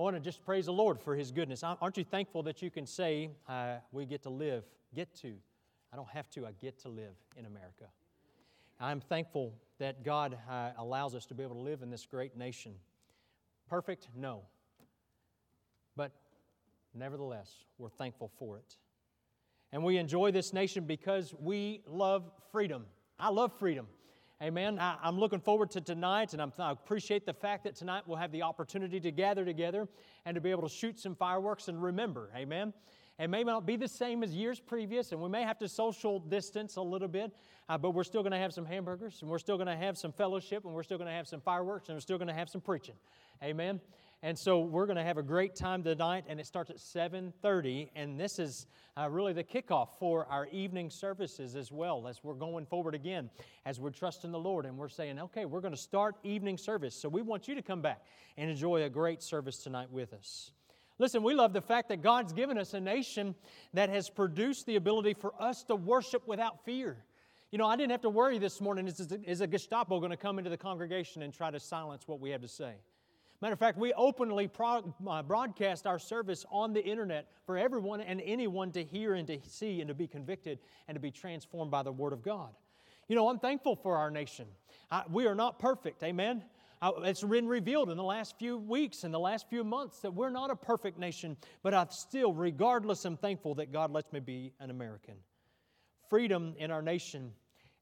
I want to just praise the Lord for His goodness. Aren't you thankful that you can say, uh, we get to live, get to? I don't have to, I get to live in America. I'm thankful that God uh, allows us to be able to live in this great nation. Perfect? No. But nevertheless, we're thankful for it. And we enjoy this nation because we love freedom. I love freedom. Amen. I, am looking forward to tonight, and I'm, i appreciate the fact that tonight we'll have the opportunity to gather together and to be able to shoot some fireworks and remember. Amen. It may not be the same as years previous, and we may have to social distance a little bit, uh, but we're still going to have some hamburgers, and we're still going to have some fellowship, and we're still going to have some fireworks, and we're still going to have some preaching. Amen. And so we're going to have a great time tonight, and it starts at 7:30. And this is uh, really the kickoff for our evening services as well, as we're going forward again, as we're trusting the Lord, and we're saying, okay, we're going to start evening service. So we want you to come back and enjoy a great service tonight with us. Listen, we love the fact that God's given us a nation that has produced the ability for us to worship without fear. You know, I didn't have to worry this morning is, is a Gestapo going to come into the congregation and try to silence what we have to say? Matter of fact, we openly pro- uh, broadcast our service on the internet for everyone and anyone to hear and to see and to be convicted and to be transformed by the Word of God. You know, I'm thankful for our nation. I, we are not perfect, amen? I, it's been revealed in the last few weeks, in the last few months, that we're not a perfect nation, but I still, regardless, am thankful that God lets me be an American. Freedom in our nation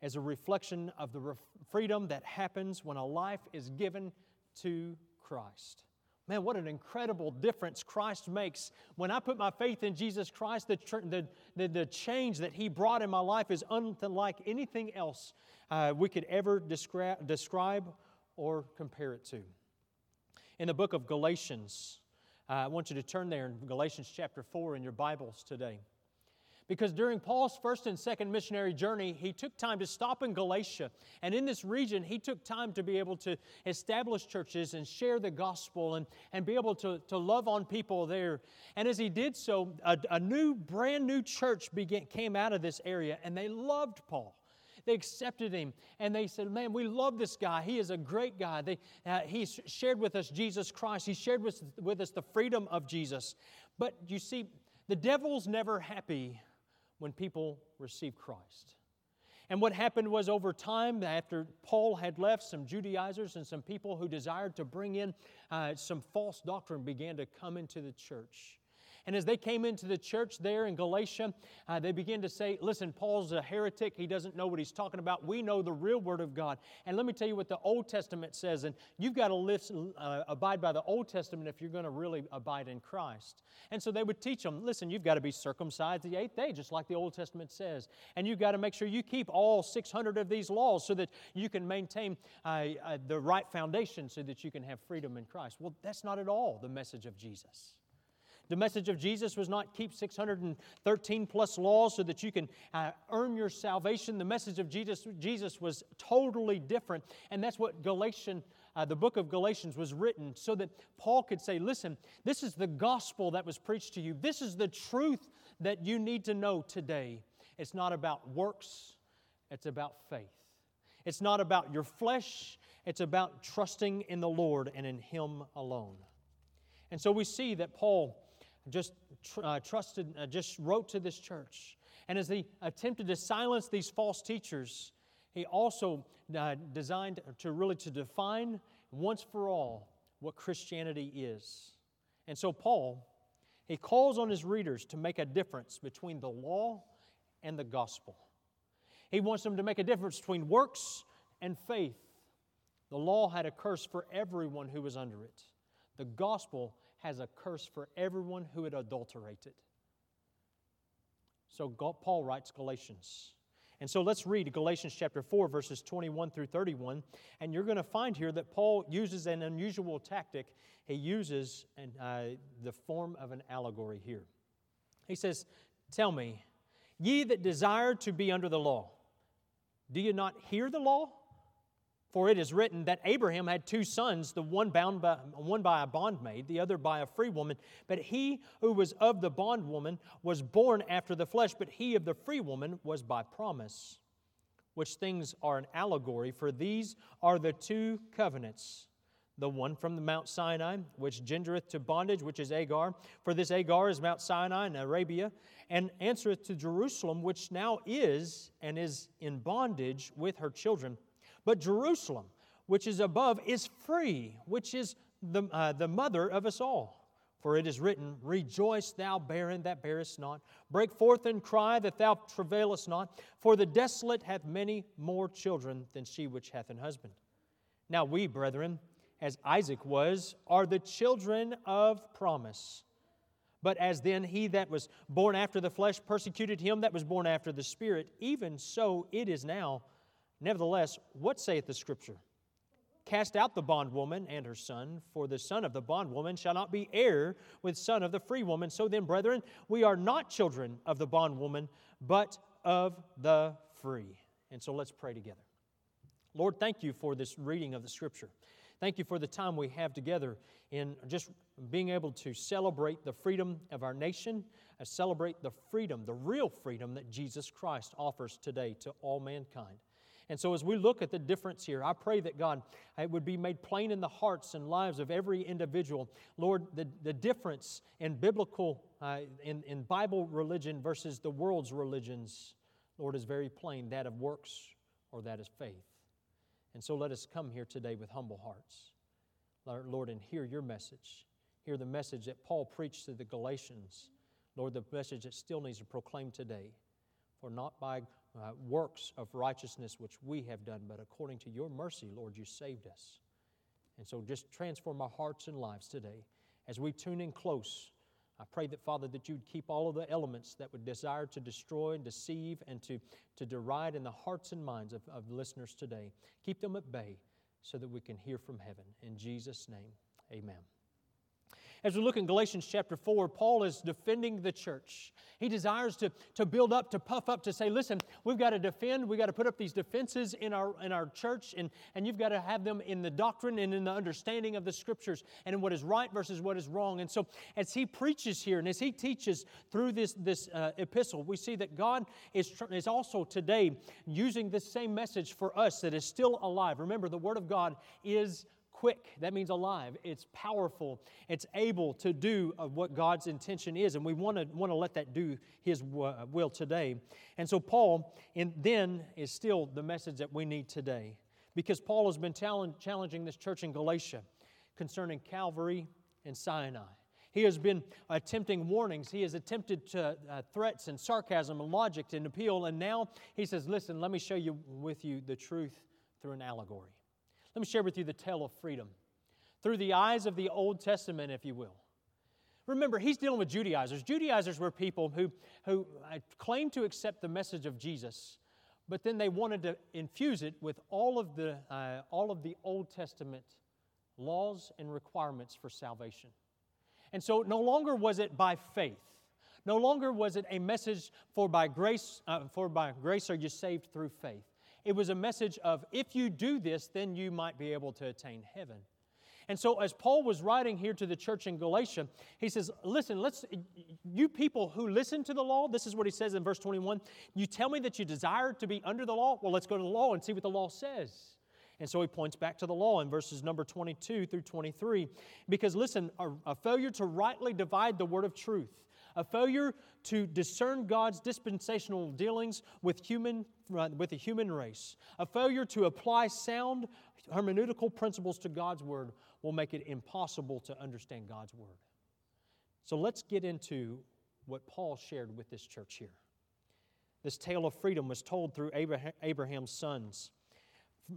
is a reflection of the re- freedom that happens when a life is given to Christ. Man, what an incredible difference Christ makes. When I put my faith in Jesus Christ, the, the, the, the change that He brought in my life is unlike anything else uh, we could ever describe, describe or compare it to. In the book of Galatians, uh, I want you to turn there in Galatians chapter 4 in your Bibles today. Because during Paul's first and second missionary journey, he took time to stop in Galatia. And in this region, he took time to be able to establish churches and share the gospel and, and be able to, to love on people there. And as he did so, a, a new, brand new church began, came out of this area, and they loved Paul. They accepted him and they said, Man, we love this guy. He is a great guy. They, uh, he shared with us Jesus Christ, he shared with, with us the freedom of Jesus. But you see, the devil's never happy when people receive Christ. And what happened was over time, after Paul had left, some Judaizers and some people who desired to bring in uh, some false doctrine began to come into the church. And as they came into the church there in Galatia, uh, they began to say, Listen, Paul's a heretic. He doesn't know what he's talking about. We know the real Word of God. And let me tell you what the Old Testament says. And you've got to uh, abide by the Old Testament if you're going to really abide in Christ. And so they would teach them listen, you've got to be circumcised the eighth day, just like the Old Testament says. And you've got to make sure you keep all 600 of these laws so that you can maintain uh, uh, the right foundation so that you can have freedom in Christ. Well, that's not at all the message of Jesus. The message of Jesus was not keep 613 plus laws so that you can uh, earn your salvation. The message of Jesus, Jesus was totally different. And that's what Galatians, uh, the book of Galatians was written so that Paul could say, listen, this is the gospel that was preached to you. This is the truth that you need to know today. It's not about works, it's about faith. It's not about your flesh, it's about trusting in the Lord and in Him alone. And so we see that Paul just tr- uh, trusted, uh, just wrote to this church. And as he attempted to silence these false teachers, he also uh, designed to really to define once for all what Christianity is. And so Paul, he calls on his readers to make a difference between the law and the gospel. He wants them to make a difference between works and faith. The law had a curse for everyone who was under it. The gospel has a curse for everyone who had adulterated. So Paul writes Galatians. And so let's read Galatians chapter 4, verses 21 through 31. And you're going to find here that Paul uses an unusual tactic. He uses an, uh, the form of an allegory here. He says, Tell me, ye that desire to be under the law, do you not hear the law? For it is written that Abraham had two sons, the one bound by, one by a bondmaid, the other by a free woman. But he who was of the bondwoman was born after the flesh, but he of the free woman was by promise. Which things are an allegory, for these are the two covenants the one from the Mount Sinai, which gendereth to bondage, which is Agar. For this Agar is Mount Sinai in Arabia, and answereth to Jerusalem, which now is and is in bondage with her children. But Jerusalem, which is above, is free, which is the, uh, the mother of us all. For it is written, Rejoice, thou barren that bearest not. Break forth and cry that thou travailest not. For the desolate hath many more children than she which hath an husband. Now we, brethren, as Isaac was, are the children of promise. But as then he that was born after the flesh persecuted him that was born after the Spirit, even so it is now. Nevertheless, what saith the Scripture? Cast out the bondwoman and her son, for the son of the bondwoman shall not be heir with son of the free woman. So then, brethren, we are not children of the bondwoman, but of the free. And so let's pray together. Lord, thank you for this reading of the scripture. Thank you for the time we have together in just being able to celebrate the freedom of our nation, and celebrate the freedom, the real freedom that Jesus Christ offers today to all mankind. And so, as we look at the difference here, I pray that God, it would be made plain in the hearts and lives of every individual. Lord, the, the difference in biblical, uh, in, in Bible religion versus the world's religions, Lord, is very plain that of works or that is faith. And so, let us come here today with humble hearts, Lord, and hear your message. Hear the message that Paul preached to the Galatians. Lord, the message that still needs to proclaim today. For not by uh, works of righteousness which we have done, but according to your mercy, Lord, you saved us. And so just transform our hearts and lives today. As we tune in close, I pray that, Father, that you'd keep all of the elements that would desire to destroy and deceive and to, to deride in the hearts and minds of, of listeners today. Keep them at bay so that we can hear from heaven. In Jesus' name, amen. As we look in Galatians chapter 4, Paul is defending the church. He desires to, to build up, to puff up, to say, listen, we've got to defend, we've got to put up these defenses in our, in our church, and, and you've got to have them in the doctrine and in the understanding of the scriptures and in what is right versus what is wrong. And so, as he preaches here and as he teaches through this, this uh, epistle, we see that God is, is also today using this same message for us that is still alive. Remember, the Word of God is quick. That means alive. It's powerful. It's able to do what God's intention is. And we want to, want to let that do His will today. And so, Paul and then is still the message that we need today. Because Paul has been challenging this church in Galatia concerning Calvary and Sinai. He has been attempting warnings. He has attempted to, uh, threats and sarcasm and logic and appeal. And now he says, Listen, let me show you with you the truth through an allegory. Let me share with you the tale of freedom through the eyes of the Old Testament, if you will. Remember, he's dealing with Judaizers. Judaizers were people who, who uh, claimed to accept the message of Jesus, but then they wanted to infuse it with all of the, uh, all of the Old Testament laws and requirements for salvation. And so no longer was it by faith. No longer was it a message for by grace, uh, for by grace are you saved through faith. It was a message of if you do this, then you might be able to attain heaven. And so, as Paul was writing here to the church in Galatia, he says, Listen, let's, you people who listen to the law, this is what he says in verse 21. You tell me that you desire to be under the law? Well, let's go to the law and see what the law says. And so he points back to the law in verses number 22 through 23. Because listen, a, a failure to rightly divide the word of truth a failure to discern God's dispensational dealings with, human, with the human race, a failure to apply sound hermeneutical principles to God's Word will make it impossible to understand God's Word. So let's get into what Paul shared with this church here. This tale of freedom was told through Abraham's sons.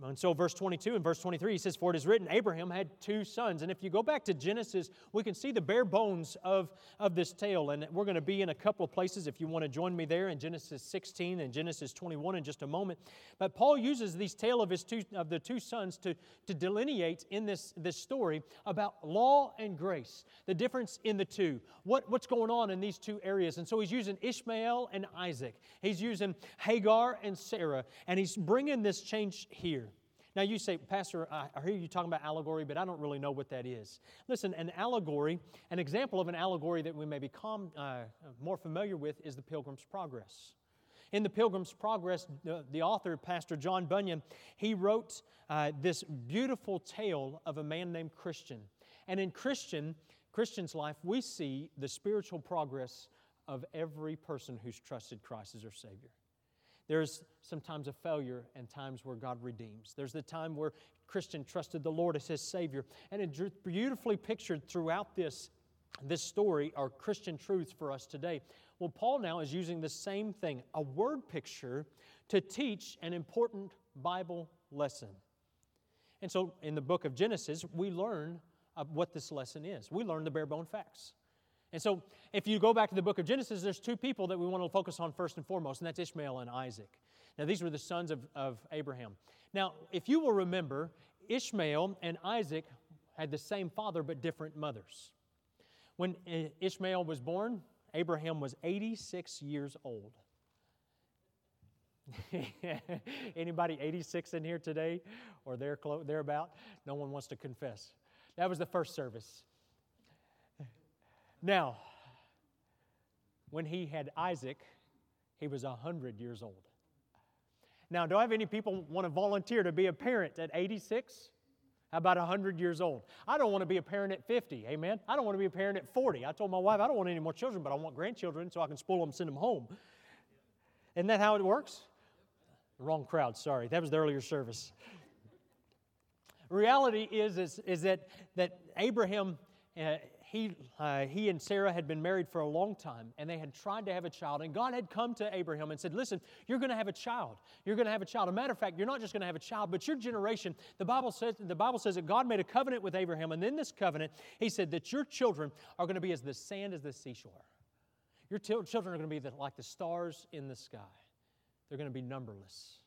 And so, verse 22 and verse 23, he says, For it is written, Abraham had two sons. And if you go back to Genesis, we can see the bare bones of, of this tale. And we're going to be in a couple of places if you want to join me there in Genesis 16 and Genesis 21 in just a moment. But Paul uses these tale of, his two, of the two sons to, to delineate in this, this story about law and grace, the difference in the two, what, what's going on in these two areas. And so, he's using Ishmael and Isaac, he's using Hagar and Sarah, and he's bringing this change here. Now, you say, Pastor, I hear you talking about allegory, but I don't really know what that is. Listen, an allegory, an example of an allegory that we may become uh, more familiar with is the Pilgrim's Progress. In the Pilgrim's Progress, the, the author, Pastor John Bunyan, he wrote uh, this beautiful tale of a man named Christian. And in Christian, Christian's life, we see the spiritual progress of every person who's trusted Christ as their Savior. There's sometimes a failure and times where God redeems. There's the time where Christian trusted the Lord as his Savior. And it's beautifully pictured throughout this, this story are Christian truths for us today. Well, Paul now is using the same thing, a word picture, to teach an important Bible lesson. And so in the book of Genesis, we learn what this lesson is. We learn the bare bone facts. And so, if you go back to the book of Genesis, there's two people that we want to focus on first and foremost, and that's Ishmael and Isaac. Now, these were the sons of, of Abraham. Now, if you will remember, Ishmael and Isaac had the same father but different mothers. When uh, Ishmael was born, Abraham was 86 years old. Anybody 86 in here today or there thereabout? No one wants to confess. That was the first service. Now, when he had Isaac, he was 100 years old. Now, do I have any people want to volunteer to be a parent at 86? How about 100 years old? I don't want to be a parent at 50, amen? I don't want to be a parent at 40. I told my wife I don't want any more children, but I want grandchildren so I can spoil them send them home. Isn't that how it works? Wrong crowd, sorry. That was the earlier service. Reality is, is, is that, that Abraham, uh, he, uh, he and Sarah had been married for a long time and they had tried to have a child. And God had come to Abraham and said, Listen, you're going to have a child. You're going to have a child. A matter of fact, you're not just going to have a child, but your generation, the Bible, says, the Bible says that God made a covenant with Abraham. And in this covenant, He said that your children are going to be as the sand as the seashore. Your t- children are going to be the, like the stars in the sky, they're going to be numberless.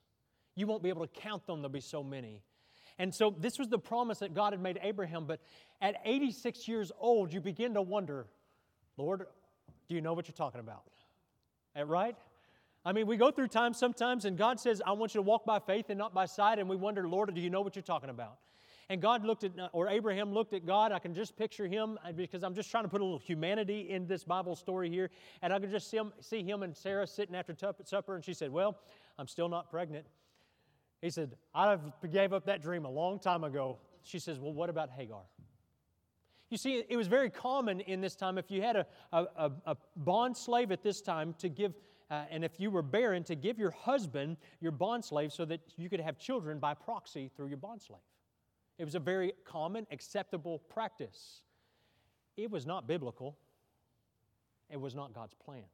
You won't be able to count them, there'll be so many. And so this was the promise that God had made Abraham. But at 86 years old, you begin to wonder, Lord, do you know what you're talking about? Right? I mean, we go through times sometimes, and God says, I want you to walk by faith and not by sight. And we wonder, Lord, do you know what you're talking about? And God looked at, or Abraham looked at God. I can just picture him uh, because I'm just trying to put a little humanity in this Bible story here. And I can just see him, see him and Sarah sitting after supper, and she said, Well, I'm still not pregnant. He said, I gave up that dream a long time ago. She says, Well, what about Hagar? You see, it was very common in this time if you had a, a, a bond slave at this time to give, uh, and if you were barren, to give your husband your bond slave so that you could have children by proxy through your bond slave. It was a very common, acceptable practice. It was not biblical, it was not God's plan.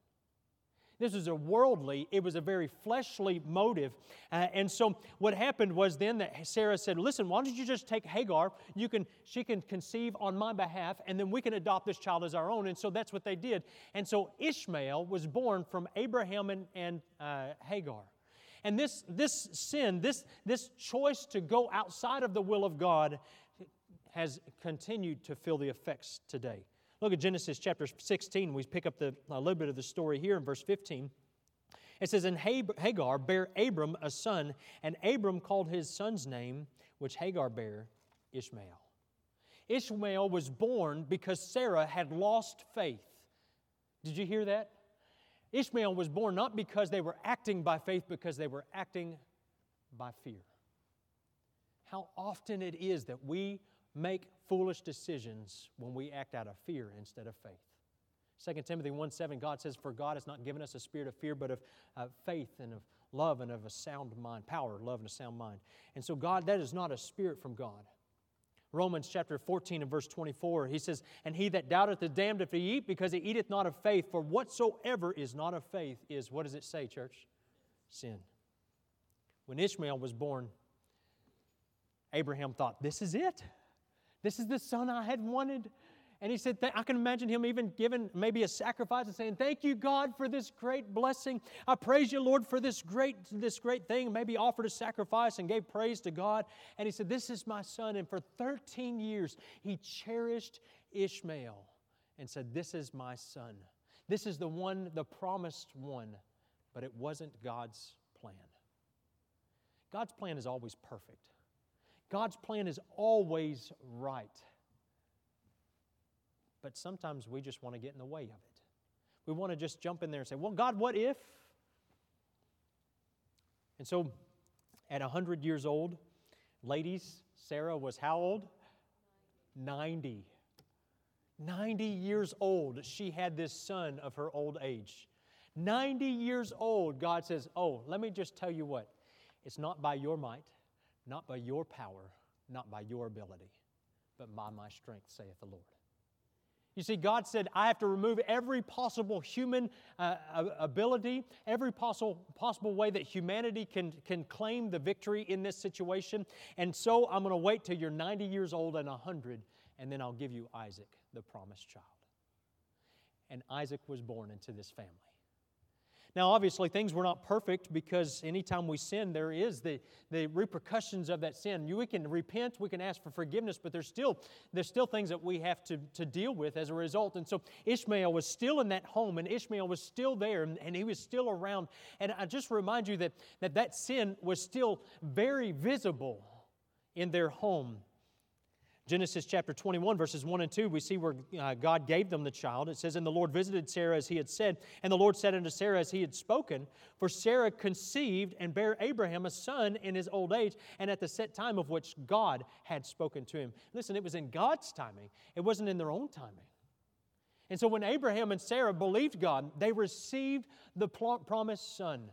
This was a worldly, it was a very fleshly motive. Uh, and so what happened was then that Sarah said, Listen, why don't you just take Hagar? You can, she can conceive on my behalf, and then we can adopt this child as our own. And so that's what they did. And so Ishmael was born from Abraham and, and uh, Hagar. And this, this sin, this, this choice to go outside of the will of God, has continued to feel the effects today. Look at Genesis chapter 16. We pick up the, a little bit of the story here in verse 15. It says, And Hagar bare Abram a son, and Abram called his son's name, which Hagar bare, Ishmael. Ishmael was born because Sarah had lost faith. Did you hear that? Ishmael was born not because they were acting by faith, because they were acting by fear. How often it is that we make foolish decisions when we act out of fear instead of faith. 2 Timothy 1 7, God says, For God has not given us a spirit of fear, but of uh, faith and of love and of a sound mind, power, love, and a sound mind. And so, God, that is not a spirit from God. Romans chapter 14 and verse 24, he says, And he that doubteth is damned if he eat, because he eateth not of faith. For whatsoever is not of faith is, what does it say, church? Sin. When Ishmael was born, Abraham thought, This is it. This is the son I had wanted. And he said, I can imagine him even giving maybe a sacrifice and saying, Thank you, God, for this great blessing. I praise you, Lord, for this great, this great thing. Maybe offered a sacrifice and gave praise to God. And he said, This is my son. And for 13 years, he cherished Ishmael and said, This is my son. This is the one, the promised one. But it wasn't God's plan. God's plan is always perfect. God's plan is always right. But sometimes we just want to get in the way of it. We want to just jump in there and say, Well, God, what if? And so at 100 years old, ladies, Sarah was how old? 90. 90 years old, she had this son of her old age. 90 years old, God says, Oh, let me just tell you what. It's not by your might, not by your power, not by your ability, but by my strength, saith the Lord. You see, God said, I have to remove every possible human uh, ability, every possible, possible way that humanity can, can claim the victory in this situation. And so I'm going to wait till you're 90 years old and 100, and then I'll give you Isaac, the promised child. And Isaac was born into this family. Now, obviously, things were not perfect because anytime we sin, there is the, the repercussions of that sin. We can repent, we can ask for forgiveness, but there's still, there's still things that we have to, to deal with as a result. And so Ishmael was still in that home, and Ishmael was still there, and, and he was still around. And I just remind you that, that that sin was still very visible in their home. Genesis chapter 21, verses 1 and 2, we see where uh, God gave them the child. It says, And the Lord visited Sarah as he had said, and the Lord said unto Sarah as he had spoken, For Sarah conceived and bare Abraham a son in his old age, and at the set time of which God had spoken to him. Listen, it was in God's timing, it wasn't in their own timing. And so when Abraham and Sarah believed God, they received the promised son.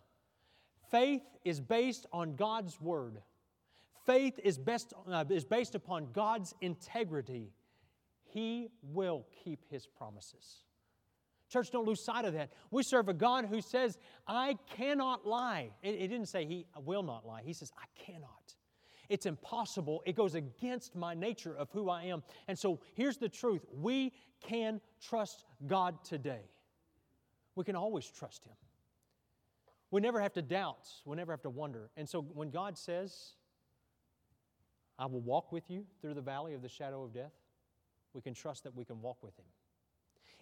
Faith is based on God's word. Faith is, best, uh, is based upon God's integrity. He will keep His promises. Church, don't lose sight of that. We serve a God who says, I cannot lie. It, it, didn't say He will not lie, He says, I cannot. It's impossible. It goes against my nature of who I am. And so here's the truth we can trust God today. We can always trust Him. We never have to doubt, we never have to wonder. And so when God says, I will walk with you through the valley of the shadow of death. We can trust that we can walk with Him.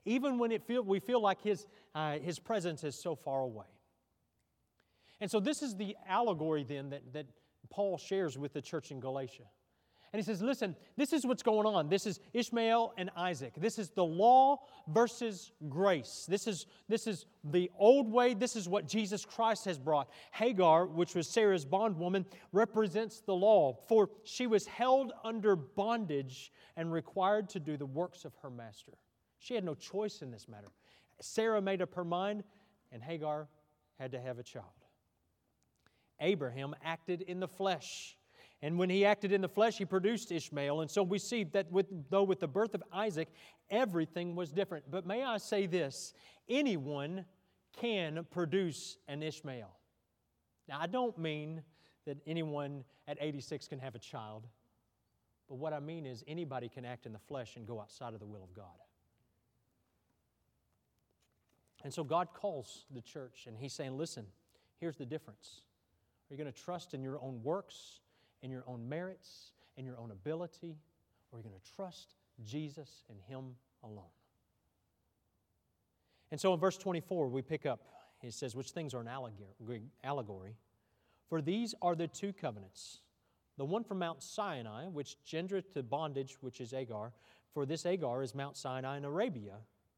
Even when it feel, we feel like his, uh, his presence is so far away. And so, this is the allegory then that, that Paul shares with the church in Galatia. And he says, Listen, this is what's going on. This is Ishmael and Isaac. This is the law versus grace. This is, this is the old way. This is what Jesus Christ has brought. Hagar, which was Sarah's bondwoman, represents the law, for she was held under bondage and required to do the works of her master. She had no choice in this matter. Sarah made up her mind, and Hagar had to have a child. Abraham acted in the flesh. And when he acted in the flesh, he produced Ishmael. And so we see that with, though with the birth of Isaac, everything was different. But may I say this anyone can produce an Ishmael. Now, I don't mean that anyone at 86 can have a child, but what I mean is anybody can act in the flesh and go outside of the will of God. And so God calls the church and He's saying, listen, here's the difference. Are you going to trust in your own works? In your own merits, in your own ability, or you're you going to trust Jesus and Him alone? And so in verse 24, we pick up, he says, which things are an allegory. For these are the two covenants the one from Mount Sinai, which gendereth to bondage, which is Agar. For this Agar is Mount Sinai in Arabia,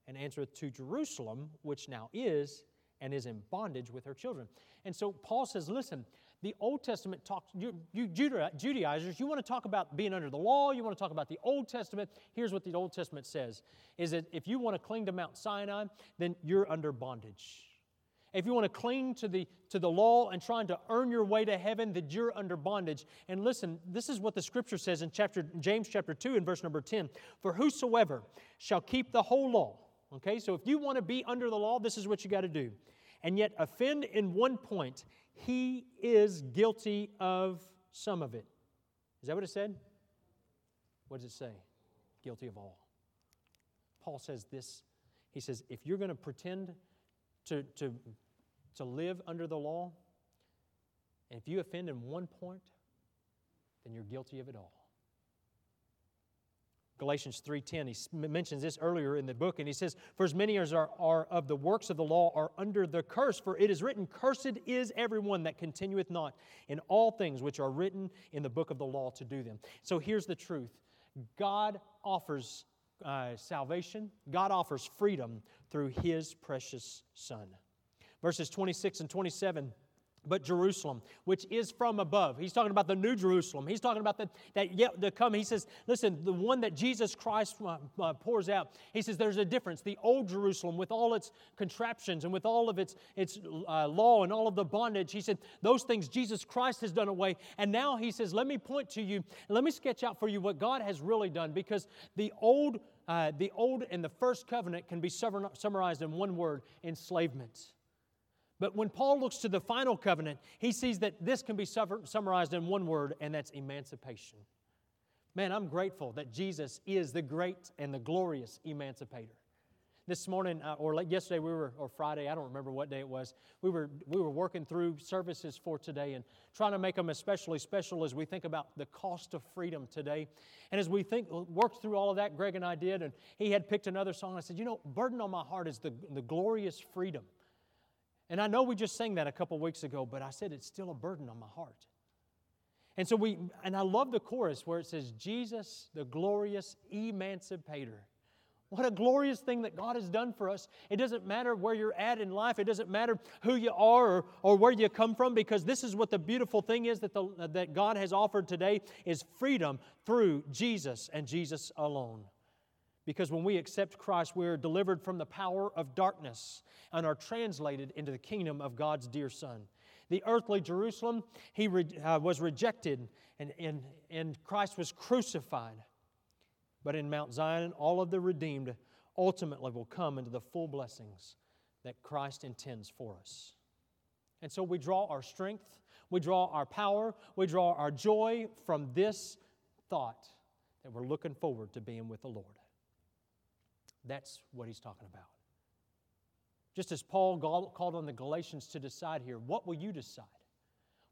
and answereth to Jerusalem, which now is, and is in bondage with her children. And so Paul says, listen, the Old Testament talks, you, you Judaizers, you want to talk about being under the law, you want to talk about the Old Testament. Here's what the Old Testament says is that if you want to cling to Mount Sinai, then you're under bondage. If you want to cling to the, to the law and trying to earn your way to heaven, then you're under bondage. And listen, this is what the scripture says in chapter, James chapter 2 and verse number 10. For whosoever shall keep the whole law, okay, so if you want to be under the law, this is what you got to do. And yet offend in one point, he is guilty of some of it. Is that what it said? What does it say? Guilty of all. Paul says this. He says, if you're going to pretend to, to, live under the law, and if you offend in one point, then you're guilty of it all. Galatians 3:10 he mentions this earlier in the book and he says for as many as are, are of the works of the law are under the curse for it is written cursed is everyone that continueth not in all things which are written in the book of the law to do them. So here's the truth. God offers uh, salvation. God offers freedom through his precious son. Verses 26 and 27 but Jerusalem, which is from above. He's talking about the new Jerusalem. He's talking about the, that yet to come. He says, listen, the one that Jesus Christ uh, uh, pours out, he says there's a difference. The old Jerusalem, with all its contraptions and with all of its, its uh, law and all of the bondage, he said, those things Jesus Christ has done away. And now he says, let me point to you, let me sketch out for you what God has really done, because the old, uh, the old and the first covenant can be summarized in one word enslavement. But when Paul looks to the final covenant, he sees that this can be summarized in one word, and that's emancipation. Man, I'm grateful that Jesus is the great and the glorious emancipator. This morning, uh, or like yesterday, we were, or Friday, I don't remember what day it was, we were, we were working through services for today and trying to make them especially special as we think about the cost of freedom today. And as we think, worked through all of that, Greg and I did, and he had picked another song. I said, You know, burden on my heart is the, the glorious freedom and I know we just sang that a couple weeks ago, but I said it's still a burden on my heart. And so we, and I love the chorus where it says, Jesus, the glorious emancipator. What a glorious thing that God has done for us. It doesn't matter where you're at in life, it doesn't matter who you are or, or where you come from, because this is what the beautiful thing is that, the, that God has offered today is freedom through Jesus and Jesus alone. Because when we accept Christ, we are delivered from the power of darkness and are translated into the kingdom of God's dear Son. The earthly Jerusalem, he re, uh, was rejected and, and, and Christ was crucified. But in Mount Zion, all of the redeemed ultimately will come into the full blessings that Christ intends for us. And so we draw our strength, we draw our power, we draw our joy from this thought that we're looking forward to being with the Lord. That's what he's talking about. Just as Paul called on the Galatians to decide here, what will you decide?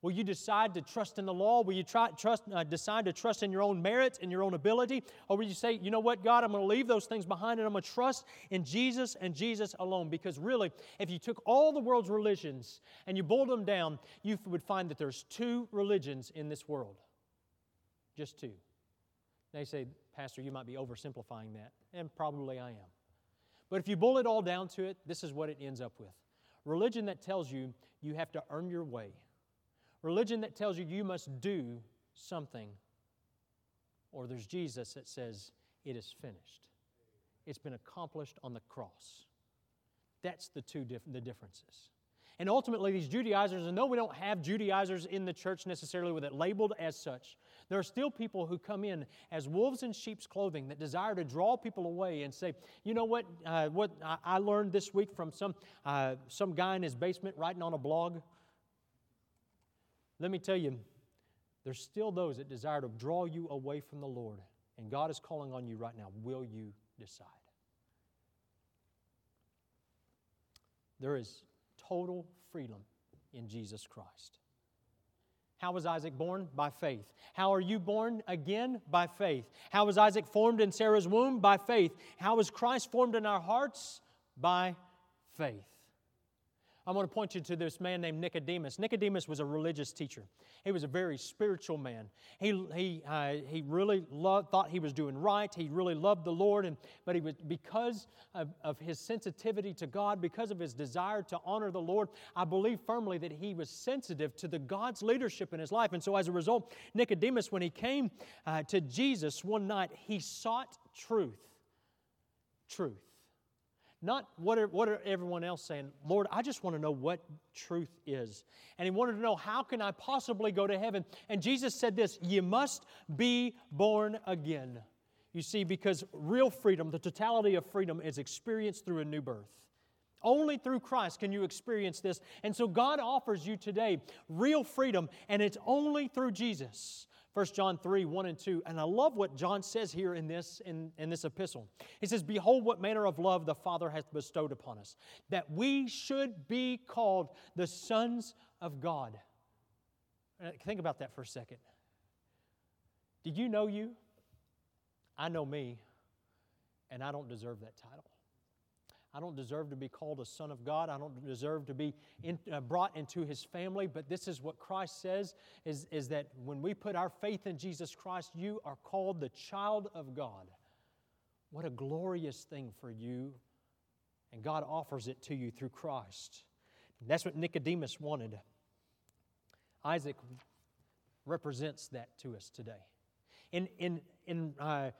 Will you decide to trust in the law? Will you try, trust, uh, decide to trust in your own merits and your own ability? Or will you say, you know what, God, I'm going to leave those things behind and I'm going to trust in Jesus and Jesus alone? Because really, if you took all the world's religions and you boiled them down, you would find that there's two religions in this world. Just two. They say, Pastor, you might be oversimplifying that, and probably I am. But if you boil it all down to it, this is what it ends up with religion that tells you you have to earn your way, religion that tells you you must do something, or there's Jesus that says it is finished. It's been accomplished on the cross. That's the two dif- the differences. And ultimately, these Judaizers, and though we don't have Judaizers in the church necessarily with it labeled as such, there are still people who come in as wolves in sheep's clothing that desire to draw people away and say, you know what, uh, what I learned this week from some, uh, some guy in his basement writing on a blog? Let me tell you, there's still those that desire to draw you away from the Lord. And God is calling on you right now. Will you decide? There is total freedom in Jesus Christ. How was Isaac born? By faith. How are you born again? By faith. How was Isaac formed in Sarah's womb? By faith. How was Christ formed in our hearts? By faith. I want to point you to this man named Nicodemus. Nicodemus was a religious teacher. He was a very spiritual man. He, he, uh, he really loved, thought he was doing right. He really loved the Lord. And, but he was, because of, of his sensitivity to God, because of his desire to honor the Lord, I believe firmly that he was sensitive to the God's leadership in his life. And so as a result, Nicodemus, when he came uh, to Jesus one night, he sought truth. Truth. Not what are, what are everyone else saying? Lord, I just want to know what truth is. And he wanted to know, how can I possibly go to heaven? And Jesus said this You must be born again. You see, because real freedom, the totality of freedom, is experienced through a new birth. Only through Christ can you experience this. And so God offers you today real freedom, and it's only through Jesus. 1 John 3, 1 and 2. And I love what John says here in this, in, in this epistle. He says, Behold, what manner of love the Father hath bestowed upon us, that we should be called the sons of God. Uh, think about that for a second. Do you know you? I know me, and I don't deserve that title. I don't deserve to be called a son of God. I don't deserve to be in, uh, brought into his family. But this is what Christ says is, is that when we put our faith in Jesus Christ, you are called the child of God. What a glorious thing for you. And God offers it to you through Christ. And that's what Nicodemus wanted. Isaac represents that to us today. In, in, in uh,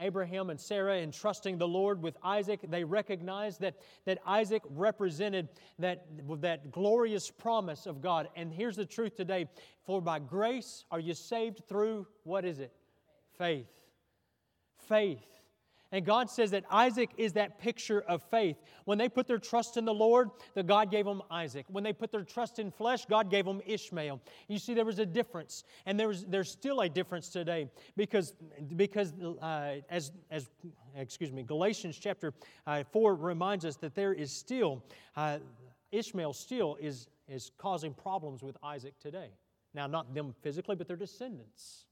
Abraham and Sarah entrusting the Lord with Isaac, they recognized that, that Isaac represented that, that glorious promise of God. And here's the truth today For by grace are you saved through, what is it? Faith. Faith. And God says that Isaac is that picture of faith. When they put their trust in the Lord, the God gave them Isaac. When they put their trust in flesh, God gave them Ishmael. You see, there was a difference, and there's there's still a difference today because because uh, as as excuse me, Galatians chapter uh, four reminds us that there is still uh, Ishmael still is is causing problems with Isaac today. Now, not them physically, but their descendants.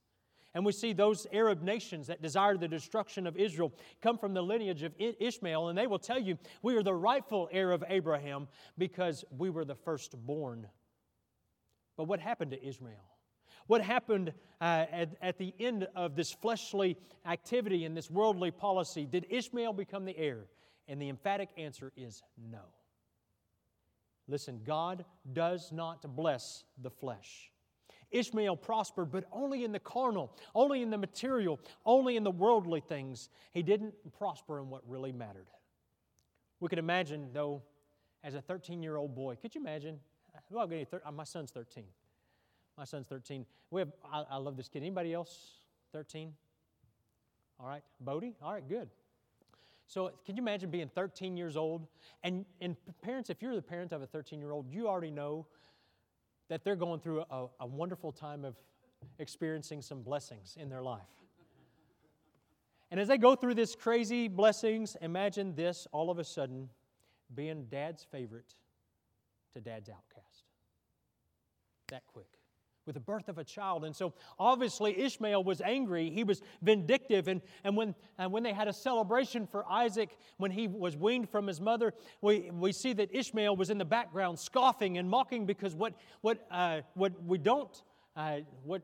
And we see those Arab nations that desire the destruction of Israel come from the lineage of Ishmael, and they will tell you, We are the rightful heir of Abraham because we were the firstborn. But what happened to Israel? What happened uh, at, at the end of this fleshly activity and this worldly policy? Did Ishmael become the heir? And the emphatic answer is no. Listen, God does not bless the flesh. Ishmael prospered, but only in the carnal, only in the material, only in the worldly things. He didn't prosper in what really mattered. We could imagine, though, as a 13 year old boy, could you imagine? Well, uh, my son's 13. My son's 13. We have, I, I love this kid. Anybody else 13? All right. Bodie? All right, good. So, can you imagine being 13 years old? And, and parents, if you're the parent of a 13 year old, you already know that they're going through a, a wonderful time of experiencing some blessings in their life. And as they go through this crazy blessings, imagine this all of a sudden being dad's favorite to dad's outcast. That quick with the birth of a child. And so obviously Ishmael was angry. He was vindictive. And, and, when, and when they had a celebration for Isaac when he was weaned from his mother, we, we see that Ishmael was in the background scoffing and mocking because what, what, uh, what we don't uh, what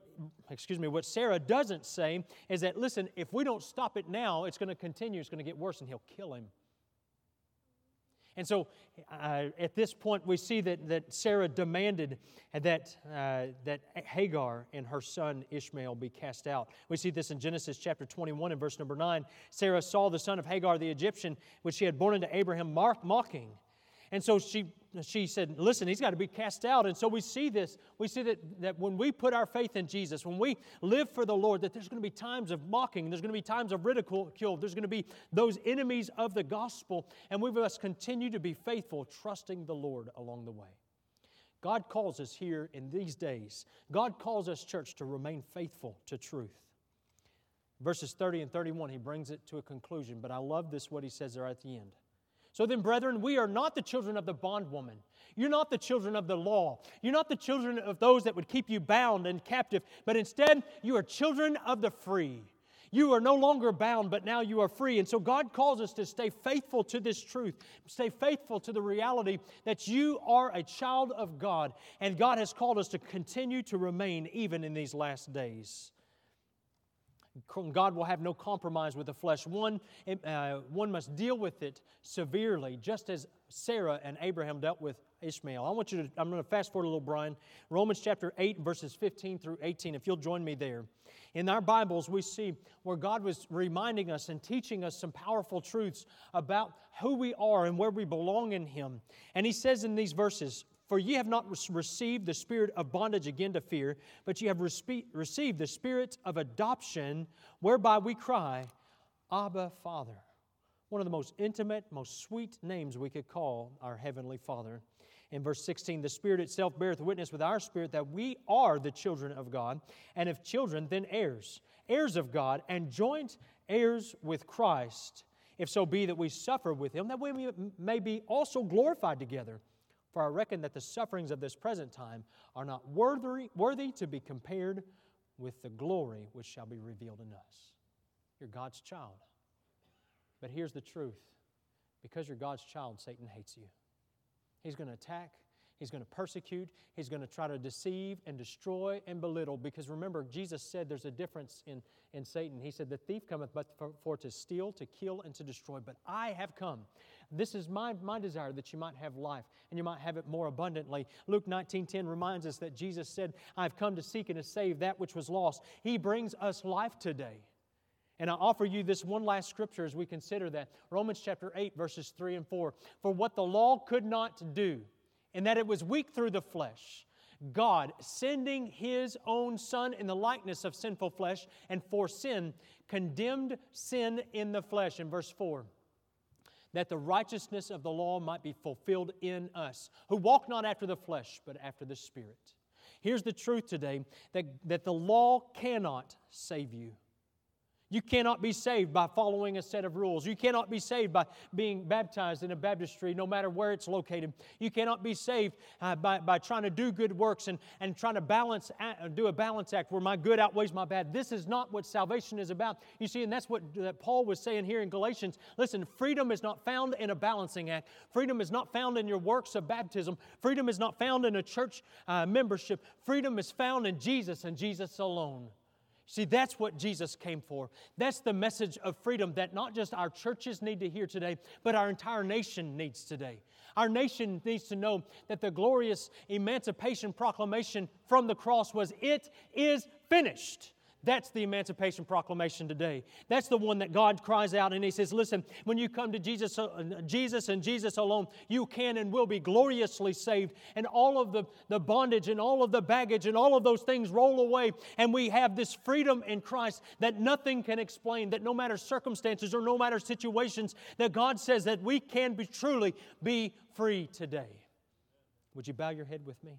excuse me what sarah doesn't say is that listen if we don't stop it now it's going to continue it's going to get worse and he'll kill him and so uh, at this point, we see that, that Sarah demanded that, uh, that Hagar and her son Ishmael be cast out. We see this in Genesis chapter 21 and verse number 9. Sarah saw the son of Hagar the Egyptian, which she had born unto Abraham, mocking. And so she, she said, Listen, he's got to be cast out. And so we see this. We see that, that when we put our faith in Jesus, when we live for the Lord, that there's going to be times of mocking, there's going to be times of ridicule, there's going to be those enemies of the gospel. And we must continue to be faithful, trusting the Lord along the way. God calls us here in these days, God calls us, church, to remain faithful to truth. Verses 30 and 31, he brings it to a conclusion, but I love this, what he says there at the end. So then, brethren, we are not the children of the bondwoman. You're not the children of the law. You're not the children of those that would keep you bound and captive, but instead, you are children of the free. You are no longer bound, but now you are free. And so God calls us to stay faithful to this truth, stay faithful to the reality that you are a child of God, and God has called us to continue to remain even in these last days. God will have no compromise with the flesh. One, uh, one must deal with it severely, just as Sarah and Abraham dealt with Ishmael. I want you to, I'm going to fast forward a little, Brian. Romans chapter 8, verses 15 through 18, if you'll join me there. In our Bibles, we see where God was reminding us and teaching us some powerful truths about who we are and where we belong in Him. And He says in these verses, for ye have not received the spirit of bondage again to fear, but ye have received the spirit of adoption, whereby we cry, Abba, Father. One of the most intimate, most sweet names we could call our Heavenly Father. In verse 16, the Spirit itself beareth witness with our spirit that we are the children of God, and if children, then heirs, heirs of God, and joint heirs with Christ, if so be that we suffer with him, that we may be also glorified together. For I reckon that the sufferings of this present time are not worthy, worthy to be compared with the glory which shall be revealed in us. You're God's child. But here's the truth because you're God's child, Satan hates you. He's going to attack, he's going to persecute, he's going to try to deceive and destroy and belittle. Because remember, Jesus said there's a difference in, in Satan. He said, The thief cometh but for, for to steal, to kill, and to destroy. But I have come This is my, my desire that you might have life and you might have it more abundantly. Luke 19:10 reminds us that Jesus said, I've come to seek and to save that which was lost. He brings us life today. And I offer you this one last scripture as we consider that. Romans chapter 8, verses 3 and 4. For what the law could not do, in that it was weak through the flesh, God, sending His own Son in the likeness of sinful flesh, and for sin, condemned sin in the flesh. In verse 4 that the righteousness of the law might be fulfilled in us, who walk not after the flesh, but after the Spirit. Here's the truth today that, that the law cannot save you. You cannot be saved by following a set of rules. You cannot be saved by being baptized in a baptistry, no matter where it's located. You cannot be saved uh, by, by trying to do good works and, and trying to balance, uh, do a balance act where my good outweighs my bad. This is not what salvation is about. You see, and that's what that Paul was saying here in Galatians. Listen, freedom is not found in a balancing act. Freedom is not found in your works of baptism. Freedom is not found in a church uh, membership. Freedom is found in Jesus and Jesus alone. See, that's what Jesus came for. That's the message of freedom that not just our churches need to hear today, but our entire nation needs today. Our nation needs to know that the glorious emancipation proclamation from the cross was, It is finished. That's the Emancipation Proclamation today. That's the one that God cries out and He says, Listen, when you come to Jesus, uh, Jesus and Jesus alone, you can and will be gloriously saved. And all of the, the bondage and all of the baggage and all of those things roll away. And we have this freedom in Christ that nothing can explain, that no matter circumstances or no matter situations, that God says that we can be truly be free today. Would you bow your head with me?